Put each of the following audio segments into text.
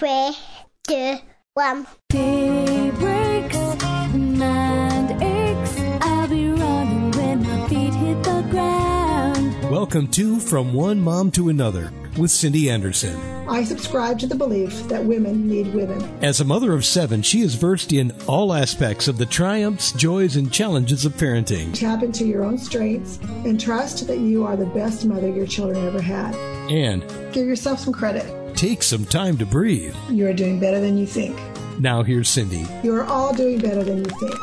three, two, one. Day breaks, mind aches. I'll be running when my feet hit the ground. Welcome to From One Mom to Another with Cindy Anderson. I subscribe to the belief that women need women. As a mother of seven, she is versed in all aspects of the triumphs, joys, and challenges of parenting. Tap into your own strengths and trust that you are the best mother your children ever had. And Give yourself some credit. Take some time to breathe. You are doing better than you think. Now, here's Cindy. You are all doing better than you think.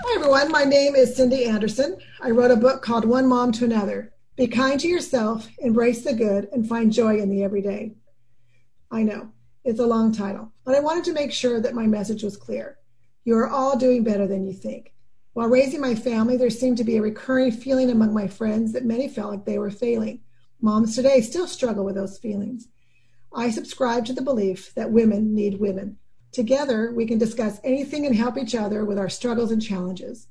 Hi, everyone. My name is Cindy Anderson. I wrote a book called One Mom to Another. Be kind to yourself, embrace the good, and find joy in the everyday. I know, it's a long title, but I wanted to make sure that my message was clear. You are all doing better than you think. While raising my family, there seemed to be a recurring feeling among my friends that many felt like they were failing. Moms today still struggle with those feelings. I subscribe to the belief that women need women. Together, we can discuss anything and help each other with our struggles and challenges.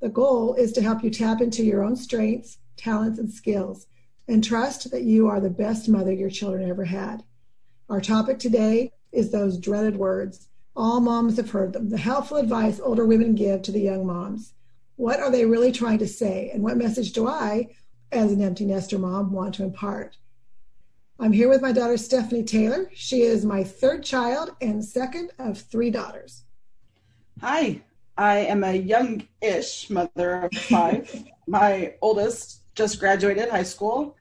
The goal is to help you tap into your own strengths, talents, and skills, and trust that you are the best mother your children ever had. Our topic today is those dreaded words. All moms have heard them, the helpful advice older women give to the young moms. What are they really trying to say, and what message do I, as an empty nester mom, want to impart? I'm here with my daughter Stephanie Taylor. She is my third child and second of three daughters. Hi, I am a young-ish mother of five. my oldest just graduated high school,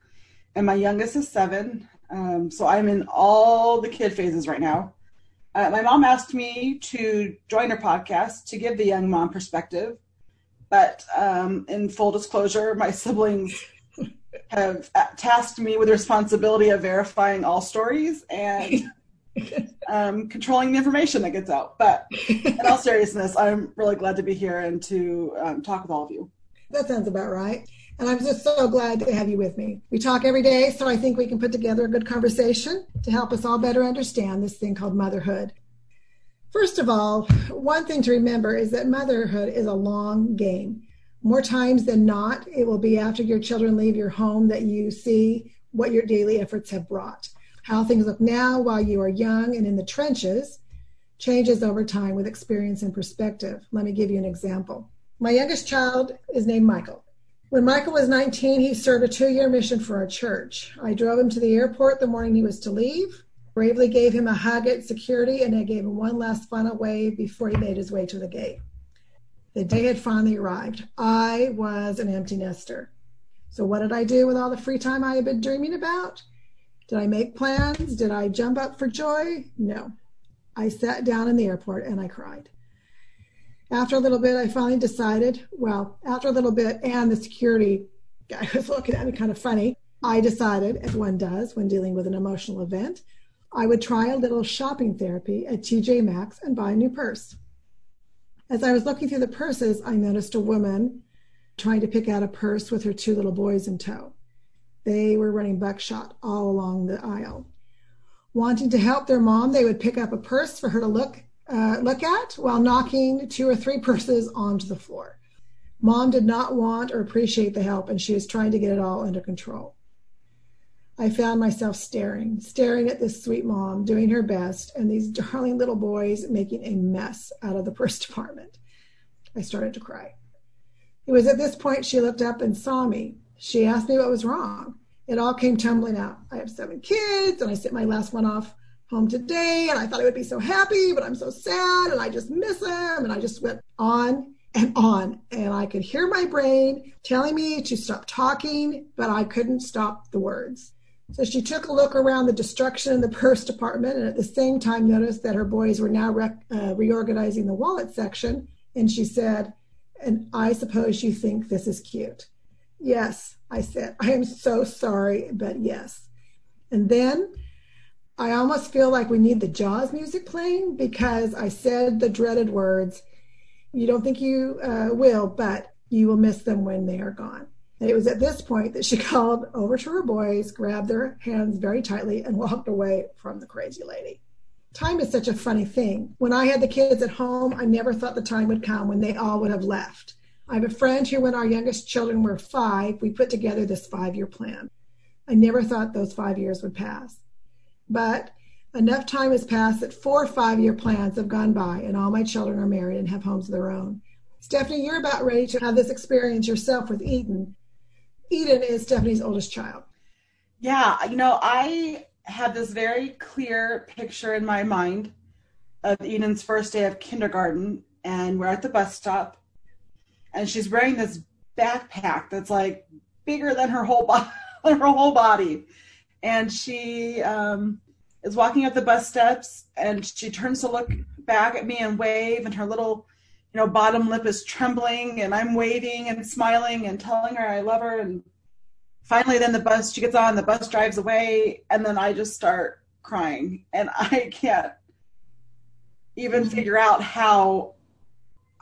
and my youngest is seven. Um, so I'm in all the kid phases right now. Uh, my mom asked me to join her podcast to give the young mom perspective, but um, in full disclosure, my siblings have tasked me with the responsibility of verifying all stories and um, controlling the information that gets out. But in all seriousness, I'm really glad to be here and to um, talk with all of you. That sounds about right. And I'm just so glad to have you with me. We talk every day, so I think we can put together a good conversation to help us all better understand this thing called motherhood. First of all, one thing to remember is that motherhood is a long game. More times than not, it will be after your children leave your home that you see what your daily efforts have brought. How things look now while you are young and in the trenches changes over time with experience and perspective. Let me give you an example. My youngest child is named Michael. When Michael was 19, he served a two year mission for our church. I drove him to the airport the morning he was to leave, bravely gave him a hug at security, and I gave him one last final wave before he made his way to the gate. The day had finally arrived. I was an empty nester. So, what did I do with all the free time I had been dreaming about? Did I make plans? Did I jump up for joy? No. I sat down in the airport and I cried. After a little bit, I finally decided, well, after a little bit, and the security guy was looking at me kind of funny, I decided, as one does when dealing with an emotional event, I would try a little shopping therapy at TJ Maxx and buy a new purse. As I was looking through the purses, I noticed a woman trying to pick out a purse with her two little boys in tow. They were running buckshot all along the aisle. Wanting to help their mom, they would pick up a purse for her to look uh, look at while knocking two or three purses onto the floor. Mom did not want or appreciate the help, and she was trying to get it all under control. I found myself staring, staring at this sweet mom doing her best, and these darling little boys making a mess out of the purse department. I started to cry. It was at this point she looked up and saw me. She asked me what was wrong. It all came tumbling out. I have seven kids, and I sent my last one off home today, and I thought I would be so happy, but I'm so sad, and I just miss him. And I just went on and on, and I could hear my brain telling me to stop talking, but I couldn't stop the words. So she took a look around the destruction in the purse department and at the same time noticed that her boys were now rec- uh, reorganizing the wallet section. And she said, And I suppose you think this is cute. Yes, I said, I am so sorry, but yes. And then I almost feel like we need the Jaws music playing because I said the dreaded words. You don't think you uh, will, but you will miss them when they are gone. It was at this point that she called over to her boys, grabbed their hands very tightly, and walked away from the crazy lady. Time is such a funny thing. When I had the kids at home, I never thought the time would come when they all would have left. I have a friend who, when our youngest children were five, we put together this five year plan. I never thought those five years would pass. but enough time has passed that four five year plans have gone by, and all my children are married and have homes of their own. Stephanie, you're about ready to have this experience yourself with Eden. Eden is Stephanie's oldest child. Yeah, you know, I had this very clear picture in my mind of Eden's first day of kindergarten, and we're at the bus stop, and she's wearing this backpack that's like bigger than her whole body, her whole body, and she um, is walking up the bus steps, and she turns to look back at me and wave, and her little, you know, bottom lip is trembling, and I'm waving and smiling and telling her I love her, and finally then the bus she gets on the bus drives away and then i just start crying. And i can't even figure out how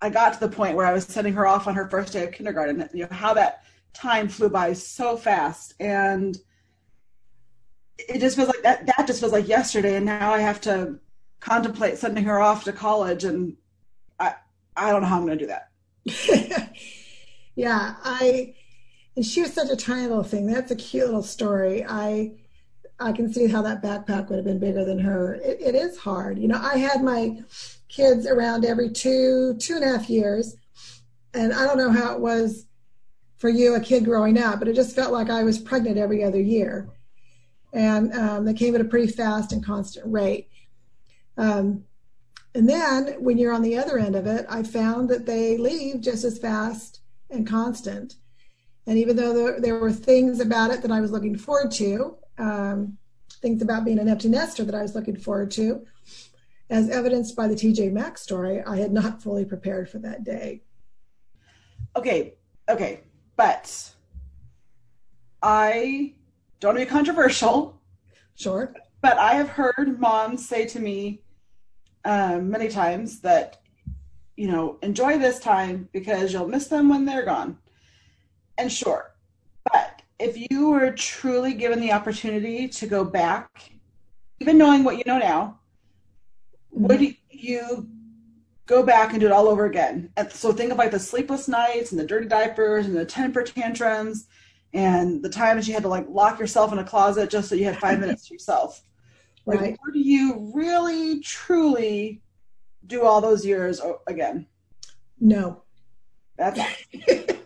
i got to the point where i was sending her off on her first day of kindergarten. You know how that time flew by so fast. And it just feels like that that just feels like yesterday. And now i have to contemplate sending her off to college and i don't know how i'm going to do that yeah i and she was such a tiny little thing. That's a cute little story. I I can see how that backpack would have been bigger than her. It, it is hard. You know, I had my kids around every two, two and a half years. And I don't know how it was for you, a kid growing up, but it just felt like I was pregnant every other year. And um, they came at a pretty fast and constant rate. Um, and then when you're on the other end of it, I found that they leave just as fast and constant. And even though there, there were things about it that I was looking forward to, um, things about being an empty nester that I was looking forward to, as evidenced by the TJ Maxx story, I had not fully prepared for that day. Okay, okay, but I don't want to be controversial. Sure. But I have heard moms say to me um, many times that, you know, enjoy this time because you'll miss them when they're gone and sure. But if you were truly given the opportunity to go back, even knowing what you know now, mm-hmm. would you go back and do it all over again? And so think of like the sleepless nights and the dirty diapers and the temper tantrums and the times you had to like lock yourself in a closet just so you had five minutes to yourself. Like, right. do you really, truly do all those years again? No. That's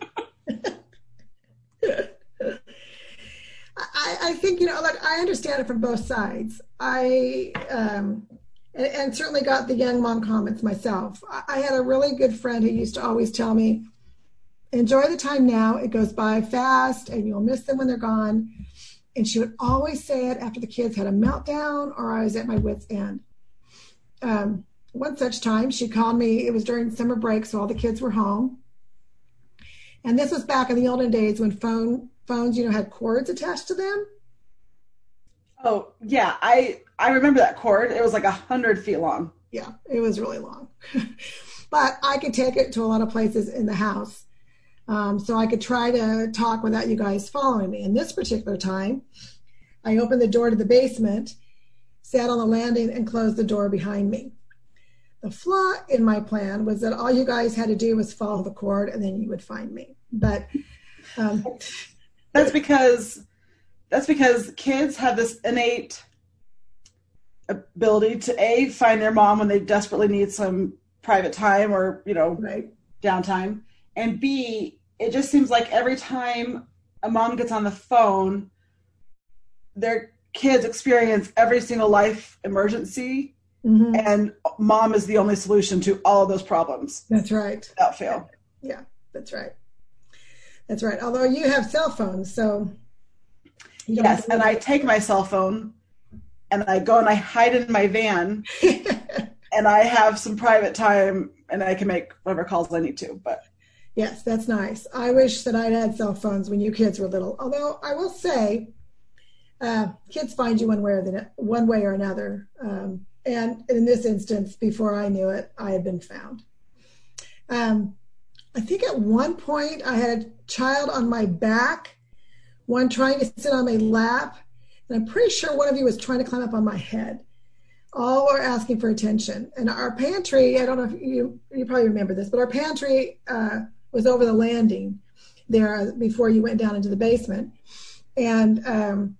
I, I think you know, like I understand it from both sides. I um, and, and, certainly got the young mom comments myself. I, I had a really good friend who used to always tell me, "Enjoy the time now; it goes by fast, and you'll miss them when they're gone." And she would always say it after the kids had a meltdown or I was at my wits' end. Um, one such time, she called me. It was during summer break, so all the kids were home. And this was back in the olden days when phone phones, you know, had cords attached to them. Oh yeah, I I remember that cord. It was like a hundred feet long. Yeah, it was really long. but I could take it to a lot of places in the house. Um, so I could try to talk without you guys following me. And this particular time, I opened the door to the basement, sat on the landing, and closed the door behind me. The flaw in my plan was that all you guys had to do was follow the cord and then you would find me. But um, that's because that's because kids have this innate ability to a find their mom when they desperately need some private time or you know right. downtime, and b it just seems like every time a mom gets on the phone, their kids experience every single life emergency Mm-hmm. And mom is the only solution to all of those problems. That's right. Without fail. Yeah, that's right. That's right. Although you have cell phones, so. Yes, and I take my cell phone and I go and I hide in my van and I have some private time and I can make whatever calls I need to. But yes, that's nice. I wish that I'd had cell phones when you kids were little. Although I will say, uh, kids find you one way or the one way or another. Um, and in this instance, before I knew it, I had been found. Um, I think at one point I had a child on my back, one trying to sit on my lap, and I'm pretty sure one of you was trying to climb up on my head. All were asking for attention. And our pantry, I don't know if you, you probably remember this, but our pantry uh, was over the landing there before you went down into the basement. And um,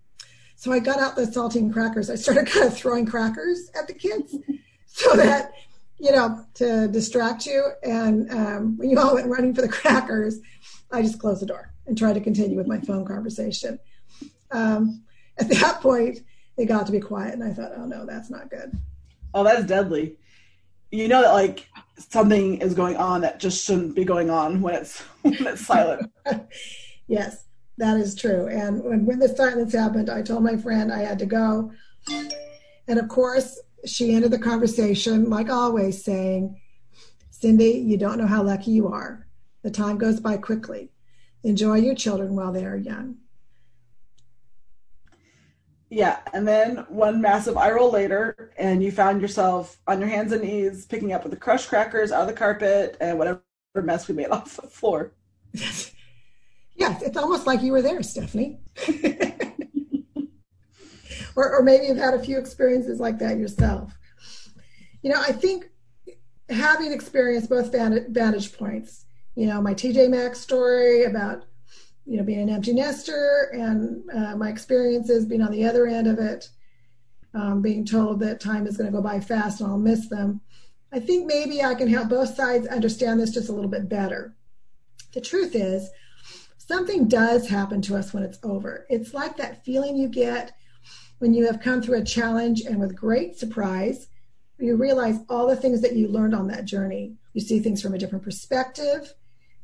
So I got out the saltine crackers. I started kind of throwing crackers at the kids so that, you know, to distract you. And um, when you all went running for the crackers, I just closed the door and tried to continue with my phone conversation. Um, at that point, it got to be quiet, and I thought, oh no, that's not good. Oh, that's deadly. You know that like something is going on that just shouldn't be going on when it's when it's silent. yes, that is true. And when, when the silence happened, I told my friend I had to go. And of course, she ended the conversation, like always, saying, Cindy, you don't know how lucky you are. The time goes by quickly. Enjoy your children while they are young. Yeah, and then one massive eye roll later, and you found yourself on your hands and knees picking up the crushed crackers out of the carpet and whatever mess we made off the floor. yes, it's almost like you were there, Stephanie. or, or maybe you've had a few experiences like that yourself. You know, I think having experienced both vantage points, you know, my TJ Maxx story about you know, being an empty nester and uh, my experiences being on the other end of it, um, being told that time is going to go by fast and I'll miss them. I think maybe I can help both sides understand this just a little bit better. The truth is, something does happen to us when it's over. It's like that feeling you get when you have come through a challenge and with great surprise, you realize all the things that you learned on that journey. You see things from a different perspective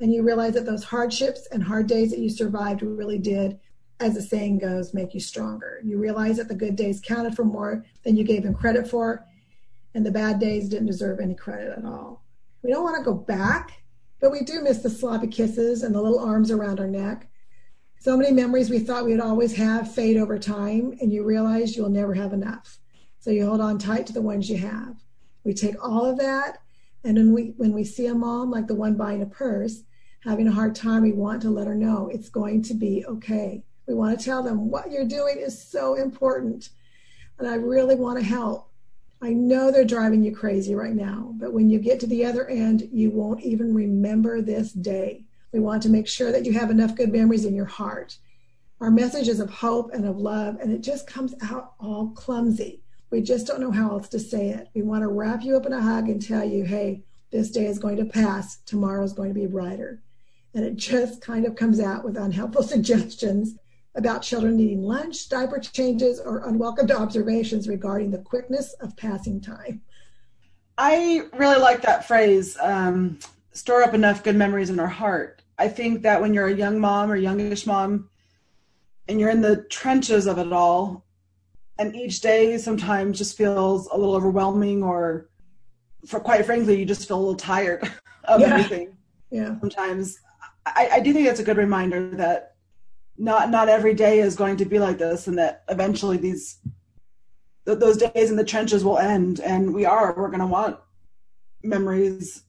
and you realize that those hardships and hard days that you survived really did as the saying goes make you stronger. You realize that the good days counted for more than you gave them credit for and the bad days didn't deserve any credit at all. We don't want to go back but we do miss the sloppy kisses and the little arms around our neck. So many memories we thought we'd always have fade over time and you realize you'll never have enough. So you hold on tight to the ones you have. We take all of that and when we when we see a mom like the one buying a purse having a hard time, we want to let her know it's going to be okay. We want to tell them what you're doing is so important. And I really want to help. I know they're driving you crazy right now, but when you get to the other end, you won't even remember this day. We want to make sure that you have enough good memories in your heart. Our message is of hope and of love, and it just comes out all clumsy. We just don't know how else to say it. We want to wrap you up in a hug and tell you, hey, this day is going to pass. Tomorrow is going to be brighter. And it just kind of comes out with unhelpful suggestions about children needing lunch, diaper changes, or unwelcomed observations regarding the quickness of passing time. I really like that phrase um, store up enough good memories in our heart. I think that when you're a young mom or youngish mom and you're in the trenches of it all, and each day sometimes just feels a little overwhelming or for quite frankly you just feel a little tired of Yeah. everything Yeah. sometimes I, I do think that's a good reminder that not not every day is going to be like this and that eventually these th- those days in the trenches will end and we are we're going to want memories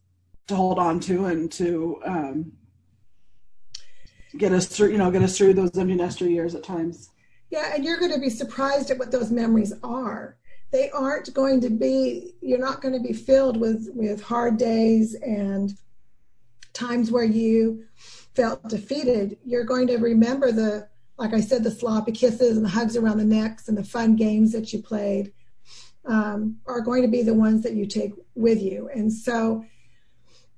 to hold on to and to um, get us through you know get us through those empty nester years at times Yeah, and you're going to be surprised at what those memories are. They aren't going to be, you're not going to be filled with, with hard days and times where you felt defeated. You're going to remember the, like I said, the sloppy kisses and the hugs around the necks and the fun games that you played um, are going to be the ones that you take with you. And so,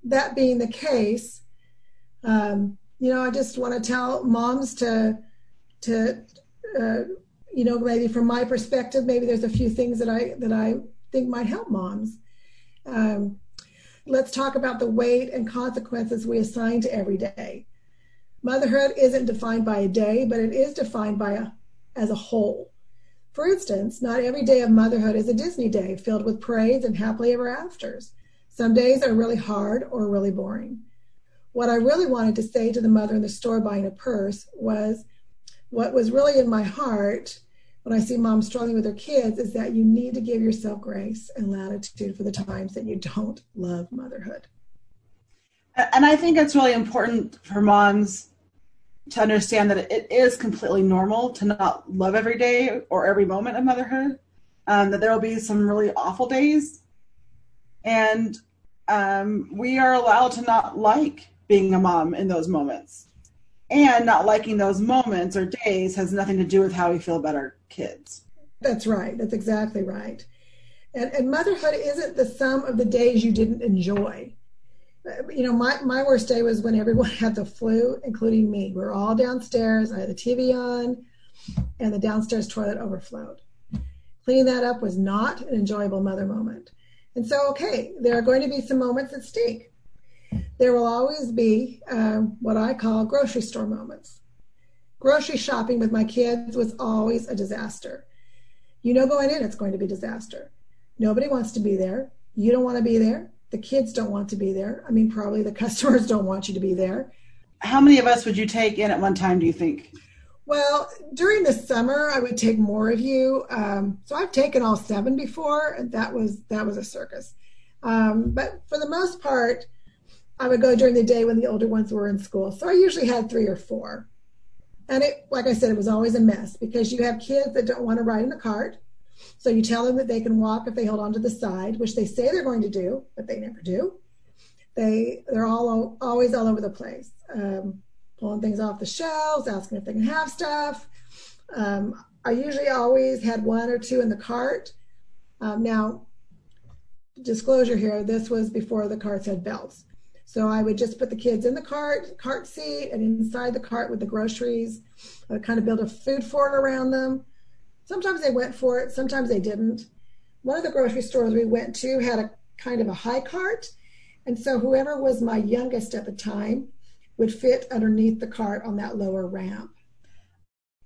that being the case, um, you know, I just want to tell moms to, to, you know, maybe from my perspective, maybe there's a few things that I that I think might help moms. Um, let's talk about the weight and consequences we assign to every day. Motherhood isn't defined by a day, but it is defined by a as a whole. For instance, not every day of motherhood is a Disney day filled with parades and happily ever afters. Some days are really hard or really boring. What I really wanted to say to the mother in the store buying a purse was what was really in my heart when I see moms struggling with their kids is that you need to give yourself grace and latitude for the times that you don't love motherhood. and i think it's really important for moms to understand that it is completely normal to not love every day or every moment of motherhood um, that there will be some really awful days and um, we are allowed to not like being a mom in those moments and not liking those moments or days has nothing to do with how we feel about our kids. That's right. That's exactly right. And, and motherhood isn't the sum of the days you didn't enjoy. You know, my, my worst day was when everyone had the flu, including me. We were all downstairs. I had the TV on, and the downstairs toilet overflowed. Cleaning that up was not an enjoyable mother moment. And so, okay, there are going to be some moments that stink. There will always be um, what I call grocery store moments. Grocery shopping with my kids was always a disaster. You know, going in, it's going to be disaster. Nobody wants to be there. You don't want to be there. The kids don't want to be there. I mean, probably the customers don't want you to be there. How many of us would you take in at one time, do you think? Well, during the summer, I would take more of you. Um, so I've taken all seven before, and that was that was a circus. Um, but for the most part, I would go during the day when the older ones were in school. So I usually had three or four. And it, like I said, it was always a mess because you have kids that don't want to ride in the cart. So you tell them that they can walk if they hold on to the side, which they say they're going to do, but they never do. They they're all always all over the place, um, pulling things off the shelves, asking if they can have stuff. Um, I usually always had one or two in the cart. Um, now, disclosure here: this was before the carts had belts. So I would just put the kids in the cart, cart seat, and inside the cart with the groceries. I would kind of build a food fort around them. Sometimes they went for it, sometimes they didn't. One of the grocery stores we went to had a kind of a high cart, and so whoever was my youngest at the time would fit underneath the cart on that lower ramp.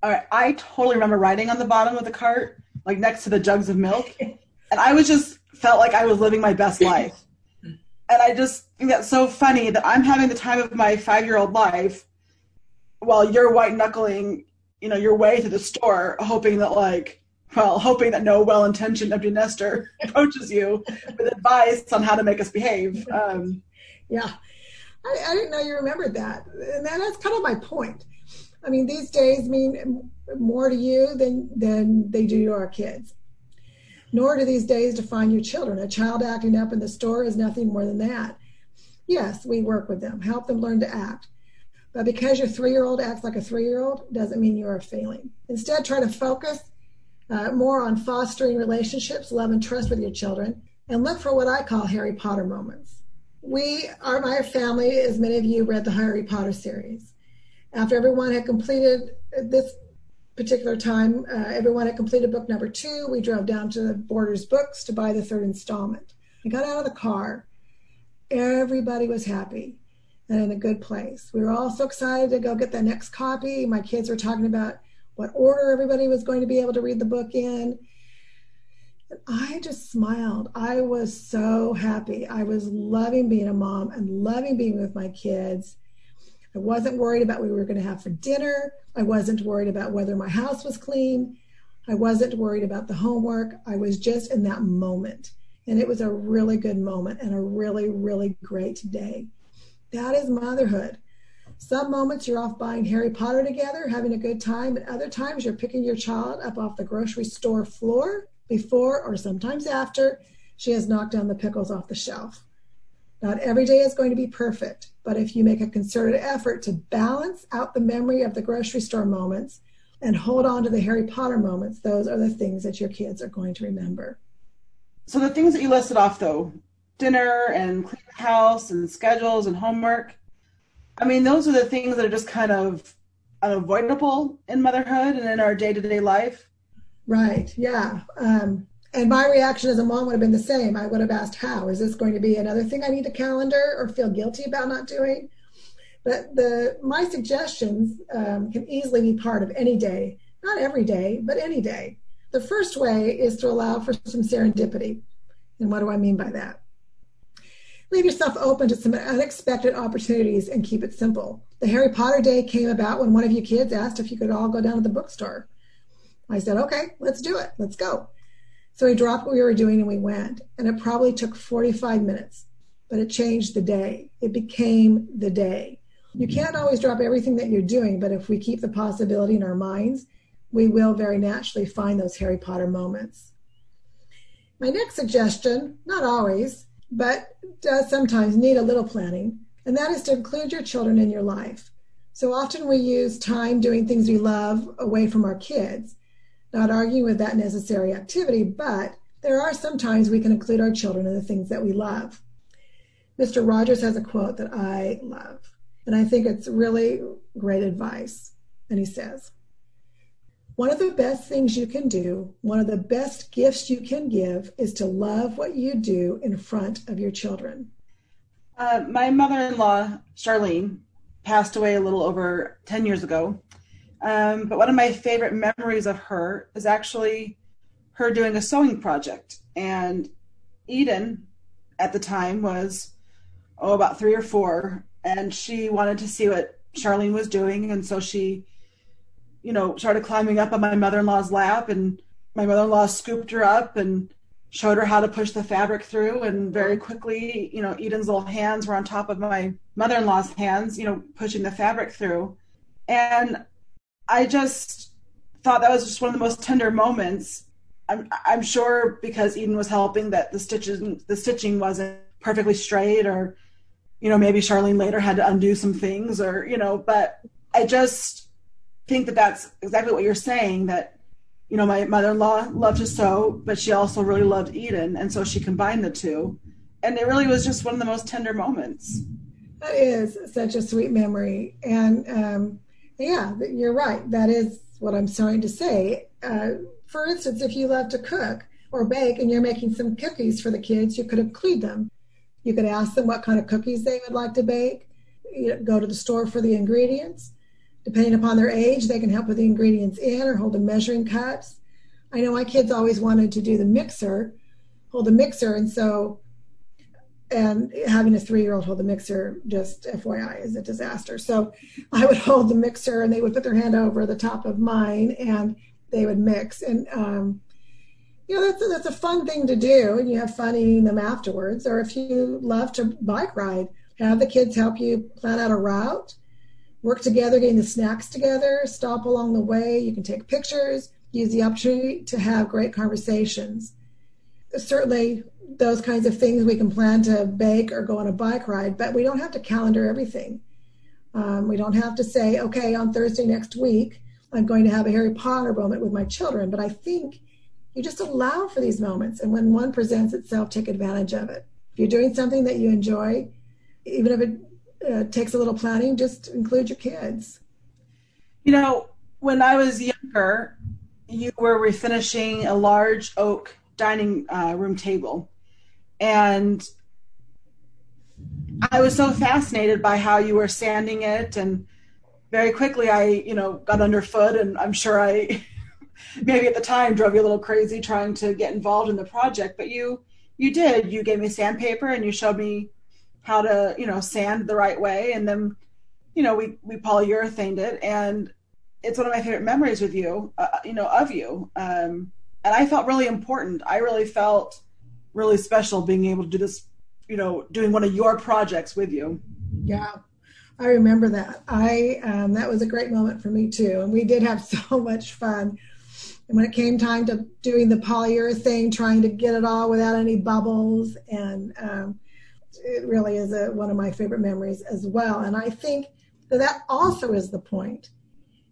All right, I totally remember riding on the bottom of the cart, like next to the jugs of milk, and I was just felt like I was living my best life. And I just think that's so funny that I'm having the time of my five year old life while you're white knuckling, you know, your way to the store, hoping that like, well, hoping that no well intentioned empty nester approaches you with advice on how to make us behave. Um, Yeah, I, I didn't know you remembered that, and that, that's kind of my point. I mean, these days mean more to you than than they do to our kids. Nor do these days define your children. A child acting up in the store is nothing more than that. Yes, we work with them, help them learn to act. But because your three year old acts like a three year old doesn't mean you are failing. Instead, try to focus uh, more on fostering relationships, love, and trust with your children, and look for what I call Harry Potter moments. We, our my family, as many of you read the Harry Potter series. After everyone had completed this particular time, uh, everyone had completed book number two. We drove down to the Borders Books to buy the third installment. We got out of the car. Everybody was happy and in a good place. We were all so excited to go get the next copy. My kids were talking about what order everybody was going to be able to read the book in. And I just smiled. I was so happy. I was loving being a mom and loving being with my kids. I wasn't worried about what we were going to have for dinner. I wasn't worried about whether my house was clean. I wasn't worried about the homework. I was just in that moment. And it was a really good moment and a really, really great day. That is motherhood. Some moments you're off buying Harry Potter together, having a good time, and other times you're picking your child up off the grocery store floor before or sometimes after she has knocked down the pickles off the shelf. Not every day is going to be perfect, but if you make a concerted effort to balance out the memory of the grocery store moments and hold on to the Harry Potter moments, those are the things that your kids are going to remember. so the things that you listed off though, dinner and clean the house and schedules and homework, I mean, those are the things that are just kind of unavoidable in motherhood and in our day to day life. Right, yeah. Um, and my reaction as a mom would have been the same. I would have asked, how? Is this going to be another thing I need to calendar or feel guilty about not doing? But the my suggestions um, can easily be part of any day, not every day, but any day. The first way is to allow for some serendipity. And what do I mean by that? Leave yourself open to some unexpected opportunities and keep it simple. The Harry Potter day came about when one of you kids asked if you could all go down to the bookstore. I said, okay, let's do it. Let's go. So we dropped what we were doing and we went. And it probably took 45 minutes, but it changed the day. It became the day. You can't always drop everything that you're doing, but if we keep the possibility in our minds, we will very naturally find those Harry Potter moments. My next suggestion, not always, but does sometimes need a little planning, and that is to include your children in your life. So often we use time doing things we love away from our kids. Not arguing with that necessary activity, but there are some times we can include our children in the things that we love. Mr. Rogers has a quote that I love, and I think it's really great advice. And he says, One of the best things you can do, one of the best gifts you can give, is to love what you do in front of your children. Uh, my mother-in-law, Charlene, passed away a little over 10 years ago. Um, but one of my favorite memories of her is actually her doing a sewing project. And Eden, at the time, was oh about three or four, and she wanted to see what Charlene was doing, and so she, you know, started climbing up on my mother-in-law's lap, and my mother-in-law scooped her up and showed her how to push the fabric through. And very quickly you know eden's little hands were on top of my mother-in-law's hands you know pushing the fabric through. And i just thought that was just one of the most tender moments. I'm i'm sure because eden was helping that the stitches the stitching wasn't perfectly straight or you know maybe charlene later had to undo some things or you know but i just think that that's exactly what you're saying that you know, my mother-in-law loved to sew, but she also really loved Eden, and so she combined the two, and it really was just one of the most tender moments. That is such a sweet memory, and um, yeah, you're right. That is what I'm starting to say. Uh, for instance, if you love to cook or bake, and you're making some cookies for the kids, you could include them. You could ask them what kind of cookies they would like to bake. You know, go to the store for the ingredients Depending upon their age, they can help with the ingredients in or hold the measuring cups. I know my kids always wanted to do the mixer, hold the mixer, and so and having a three-year-old hold the mixer just FYI is a disaster. So I would hold the mixer, and they would put their hand over the top of mine, and they would mix. And um, you know that's a, that's a fun thing to do, and you have fun eating them afterwards. Or if you love to bike ride, have the kids help you plan out a route work together, getting the snacks together, stop along the way. You can take pictures, use the opportunity to have great conversations. Certainly, those kinds of things we can plan to bake or go on a bike ride, but we don't have to calendar everything. Um, we don't have to say, okay, on Thursday next week, I'm going to have a Harry Potter moment with my children. But I think you just allow for these moments. And when one presents itself, take advantage of it. If you're doing something that you enjoy, even if it uh, takes a little planning. Just include your kids. You know, when I was younger, you were refinishing a large oak dining uh, room table, and I was so fascinated by how you were sanding it, and very quickly I, you know, got underfoot, and I'm sure I maybe at the time drove you a little crazy trying to get involved in the project, but you you did. You gave me sandpaper and you showed me how to you know sand the right way and then you know we we polyurethaned it and it's one of my favorite memories with you uh, you know of you um, and i felt really important. I really felt really special being able to do this you know doing one of your projects with you. Yeah i remember that. I um, that was a great moment for me too. And we did have so much fun. And when it came time to doing the polyurethane trying to get it all without any bubbles and um, it really is a, one of my favorite memories as well. And I think that that also is the point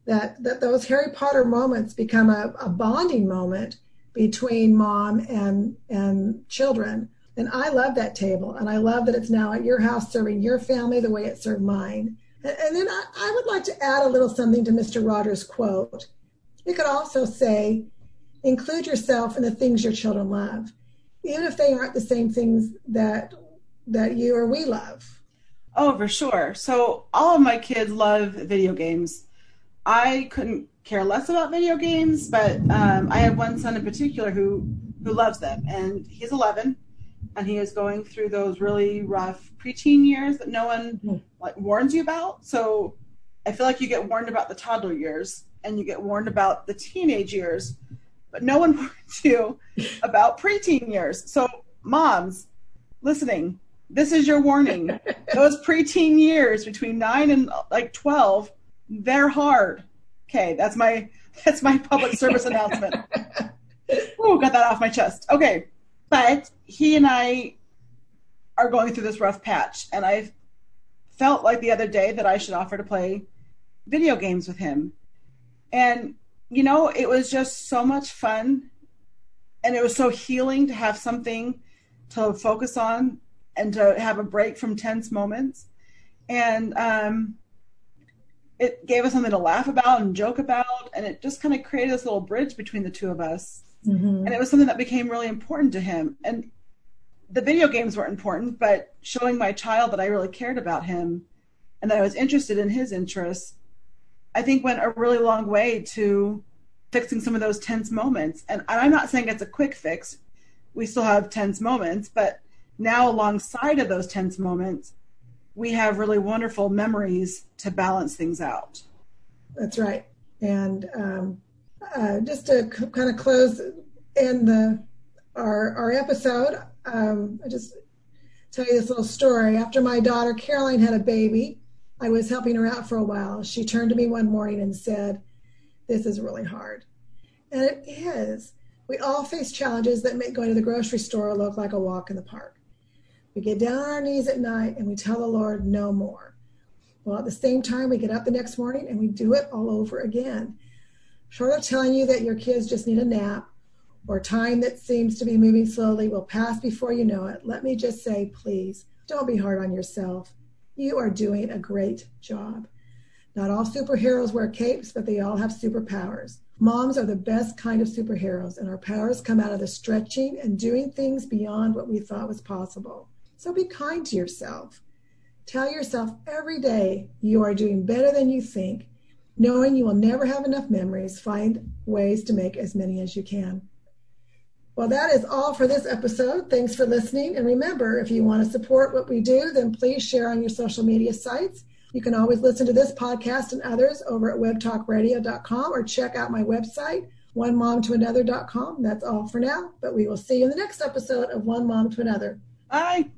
that that those Harry Potter moments become a, a bonding moment between mom and and children. And I love that table, and I love that it's now at your house serving your family the way it served mine. And, and then I, I would like to add a little something to Mr. Rogers' quote. You could also say, include yourself in the things your children love, even if they aren't the same things that that you or we love? Oh, for sure. So all of my kids love video games. I couldn't care less about video games, but um, I have one son in particular who who loves them, and he's 11, and he is going through those really rough preteen years that no one mm-hmm. like warns you about. So I feel like you get warned about the toddler years, and you get warned about the teenage years, but no one warns you about preteen years. So moms listening, this is your warning. Those preteen years between nine and like twelve, they're hard. Okay, that's my that's my public service announcement. Oh, got that off my chest. Okay, but he and I are going through this rough patch, and I felt like the other day that I should offer to play video games with him. And you know, it was just so much fun and it was so healing to have something to focus on and to have a break from tense moments. And um, it gave us something to laugh about and joke about. And it just kind of created this little bridge between the two of us. Mm-hmm. And it was something that became really important to him. And the video games weren't important, but showing my child that I really cared about him and that I was interested in his interests, I think went a really long way to fixing some of those tense moments. And I'm not saying it's a quick fix. We still have tense moments, but now alongside of those tense moments, we have really wonderful memories to balance things out. That's right. And um, uh, just to c- kind of close in the our our episode, um, I just tell you this little story. After my daughter Caroline had a baby, I was helping her out for a while. She turned to me one morning and said, "This is really hard," and it is. We all face challenges that make going to the grocery store look like a walk in the park. We get down on our knees at night and we tell the Lord no more. Well, at the same time, we get up the next morning and we do it all over again. Short of telling you that your kids just need a nap or time that seems to be moving slowly will pass before you know it, let me just say, please, don't be hard on yourself. You are doing a great job. Not all superheroes wear capes, but they all have superpowers. Moms are the best kind of superheroes, and our powers come out of the stretching and doing things beyond what we thought was possible. So be kind to yourself. Tell yourself every day you are doing better than you think, knowing you will never have enough memories. Find ways to make as many as you can. Well, that is all for this episode. Thanks for listening. And remember, if you want to support what we do, then please share on your social media sites. You can always listen to this podcast and others over at webtalkradio.com or check out my website, onemomtoanother.com. That's all for now, but we will see you in the next episode of One Mom to Another. Bye.